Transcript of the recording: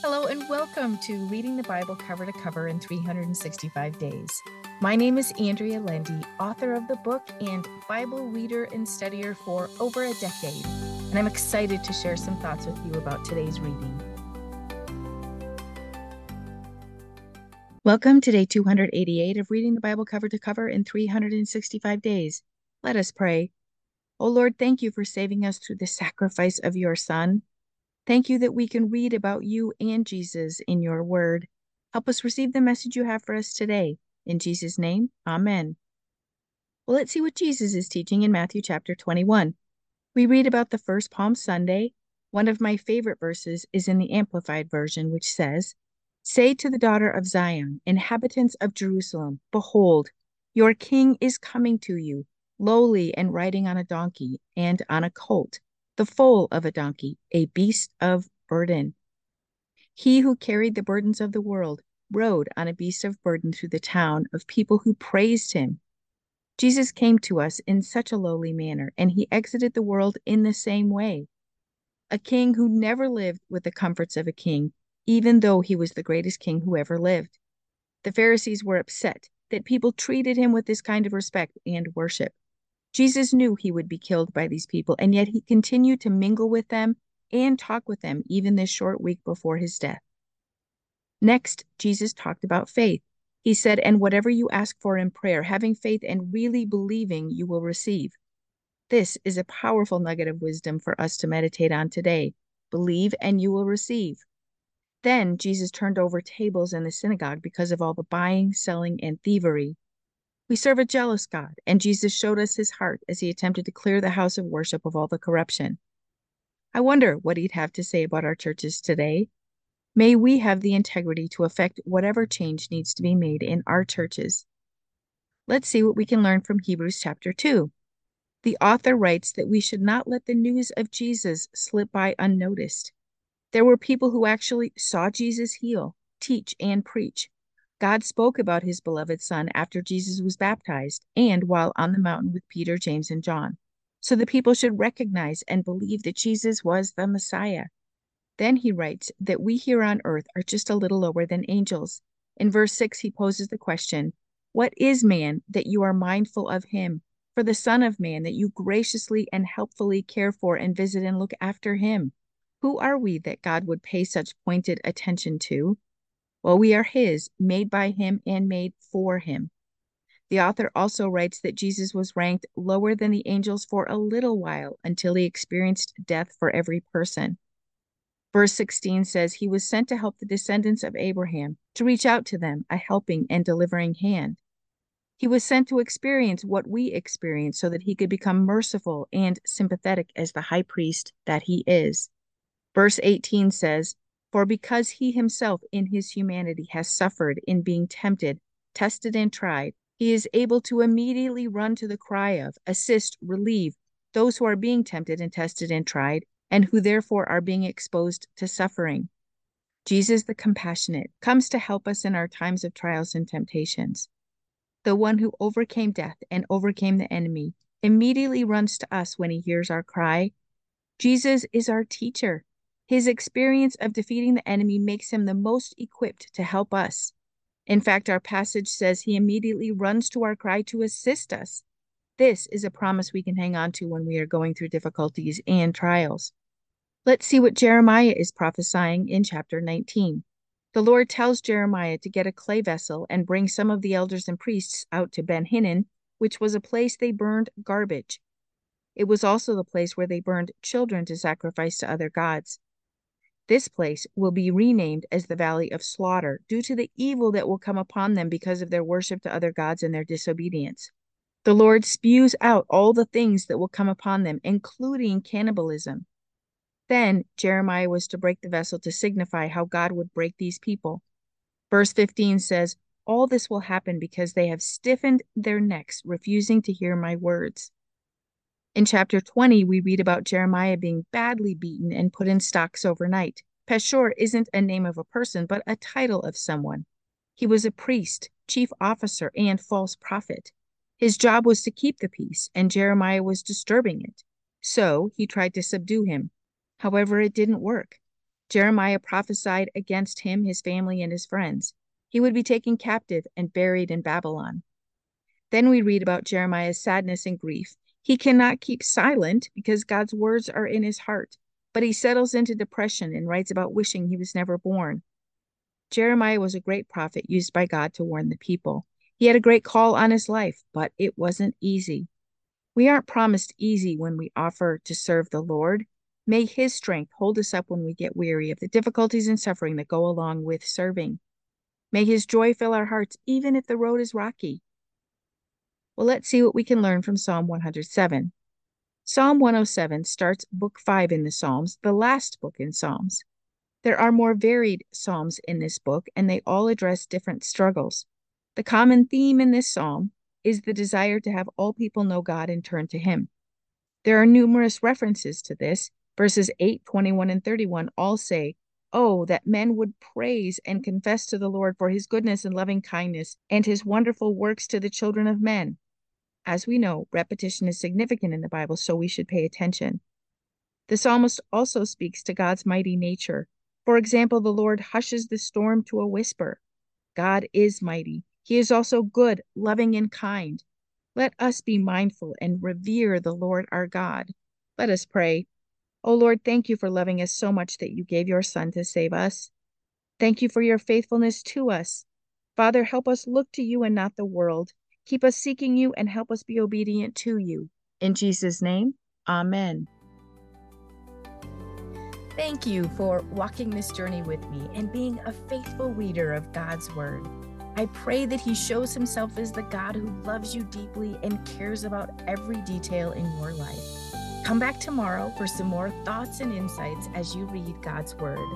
Hello, and welcome to Reading the Bible Cover to Cover in 365 Days. My name is Andrea Lendy, author of the book and Bible reader and studier for over a decade, and I'm excited to share some thoughts with you about today's reading. Welcome to day 288 of Reading the Bible Cover to Cover in 365 Days. Let us pray. O oh Lord, thank you for saving us through the sacrifice of your Son. Thank you that we can read about you and Jesus in your word. Help us receive the message you have for us today. In Jesus' name, amen. Well, let's see what Jesus is teaching in Matthew chapter 21. We read about the first Palm Sunday. One of my favorite verses is in the Amplified Version, which says, Say to the daughter of Zion, inhabitants of Jerusalem, Behold, your king is coming to you, lowly and riding on a donkey and on a colt the foal of a donkey, a beast of burden. He who carried the burdens of the world rode on a beast of burden through the town of people who praised him. Jesus came to us in such a lowly manner, and he exited the world in the same way. A king who never lived with the comforts of a king, even though he was the greatest king who ever lived. The Pharisees were upset that people treated him with this kind of respect and worship. Jesus knew he would be killed by these people, and yet he continued to mingle with them and talk with them even this short week before his death. Next, Jesus talked about faith. He said, And whatever you ask for in prayer, having faith and really believing, you will receive. This is a powerful nugget of wisdom for us to meditate on today. Believe and you will receive. Then Jesus turned over tables in the synagogue because of all the buying, selling, and thievery. We serve a jealous God, and Jesus showed us his heart as he attempted to clear the house of worship of all the corruption. I wonder what he'd have to say about our churches today. May we have the integrity to effect whatever change needs to be made in our churches. Let's see what we can learn from Hebrews chapter 2. The author writes that we should not let the news of Jesus slip by unnoticed. There were people who actually saw Jesus heal, teach, and preach, God spoke about his beloved Son after Jesus was baptized and while on the mountain with Peter, James, and John. So the people should recognize and believe that Jesus was the Messiah. Then he writes that we here on earth are just a little lower than angels. In verse 6, he poses the question What is man that you are mindful of him? For the Son of Man that you graciously and helpfully care for and visit and look after him? Who are we that God would pay such pointed attention to? Well, we are His, made by Him and made for Him. The author also writes that Jesus was ranked lower than the angels for a little while until he experienced death for every person. Verse 16 says, He was sent to help the descendants of Abraham, to reach out to them, a helping and delivering hand. He was sent to experience what we experience so that he could become merciful and sympathetic as the high priest that he is. Verse 18 says, for because he himself in his humanity has suffered in being tempted, tested, and tried, he is able to immediately run to the cry of, assist, relieve those who are being tempted and tested and tried, and who therefore are being exposed to suffering. Jesus the compassionate comes to help us in our times of trials and temptations. The one who overcame death and overcame the enemy immediately runs to us when he hears our cry. Jesus is our teacher. His experience of defeating the enemy makes him the most equipped to help us. In fact, our passage says he immediately runs to our cry to assist us. This is a promise we can hang on to when we are going through difficulties and trials. Let's see what Jeremiah is prophesying in chapter 19. The Lord tells Jeremiah to get a clay vessel and bring some of the elders and priests out to Ben Hinnom, which was a place they burned garbage. It was also the place where they burned children to sacrifice to other gods. This place will be renamed as the Valley of Slaughter due to the evil that will come upon them because of their worship to other gods and their disobedience. The Lord spews out all the things that will come upon them, including cannibalism. Then Jeremiah was to break the vessel to signify how God would break these people. Verse 15 says, All this will happen because they have stiffened their necks, refusing to hear my words. In chapter 20, we read about Jeremiah being badly beaten and put in stocks overnight. Pashur isn't a name of a person, but a title of someone. He was a priest, chief officer, and false prophet. His job was to keep the peace, and Jeremiah was disturbing it. So he tried to subdue him. However, it didn't work. Jeremiah prophesied against him, his family, and his friends. He would be taken captive and buried in Babylon. Then we read about Jeremiah's sadness and grief. He cannot keep silent because God's words are in his heart, but he settles into depression and writes about wishing he was never born. Jeremiah was a great prophet used by God to warn the people. He had a great call on his life, but it wasn't easy. We aren't promised easy when we offer to serve the Lord. May his strength hold us up when we get weary of the difficulties and suffering that go along with serving. May his joy fill our hearts, even if the road is rocky. Well, let's see what we can learn from Psalm 107. Psalm 107 starts Book 5 in the Psalms, the last book in Psalms. There are more varied Psalms in this book, and they all address different struggles. The common theme in this psalm is the desire to have all people know God and turn to Him. There are numerous references to this. Verses 8, 21, and 31 all say, Oh, that men would praise and confess to the Lord for his goodness and loving kindness and his wonderful works to the children of men. As we know, repetition is significant in the Bible, so we should pay attention. The psalmist also speaks to God's mighty nature. For example, the Lord hushes the storm to a whisper. God is mighty. He is also good, loving, and kind. Let us be mindful and revere the Lord our God. Let us pray. O Lord, thank you for loving us so much that you gave your Son to save us. Thank you for your faithfulness to us. Father, help us look to you and not the world. Keep us seeking you and help us be obedient to you. In Jesus' name, amen. Thank you for walking this journey with me and being a faithful reader of God's Word. I pray that He shows Himself as the God who loves you deeply and cares about every detail in your life. Come back tomorrow for some more thoughts and insights as you read God's Word.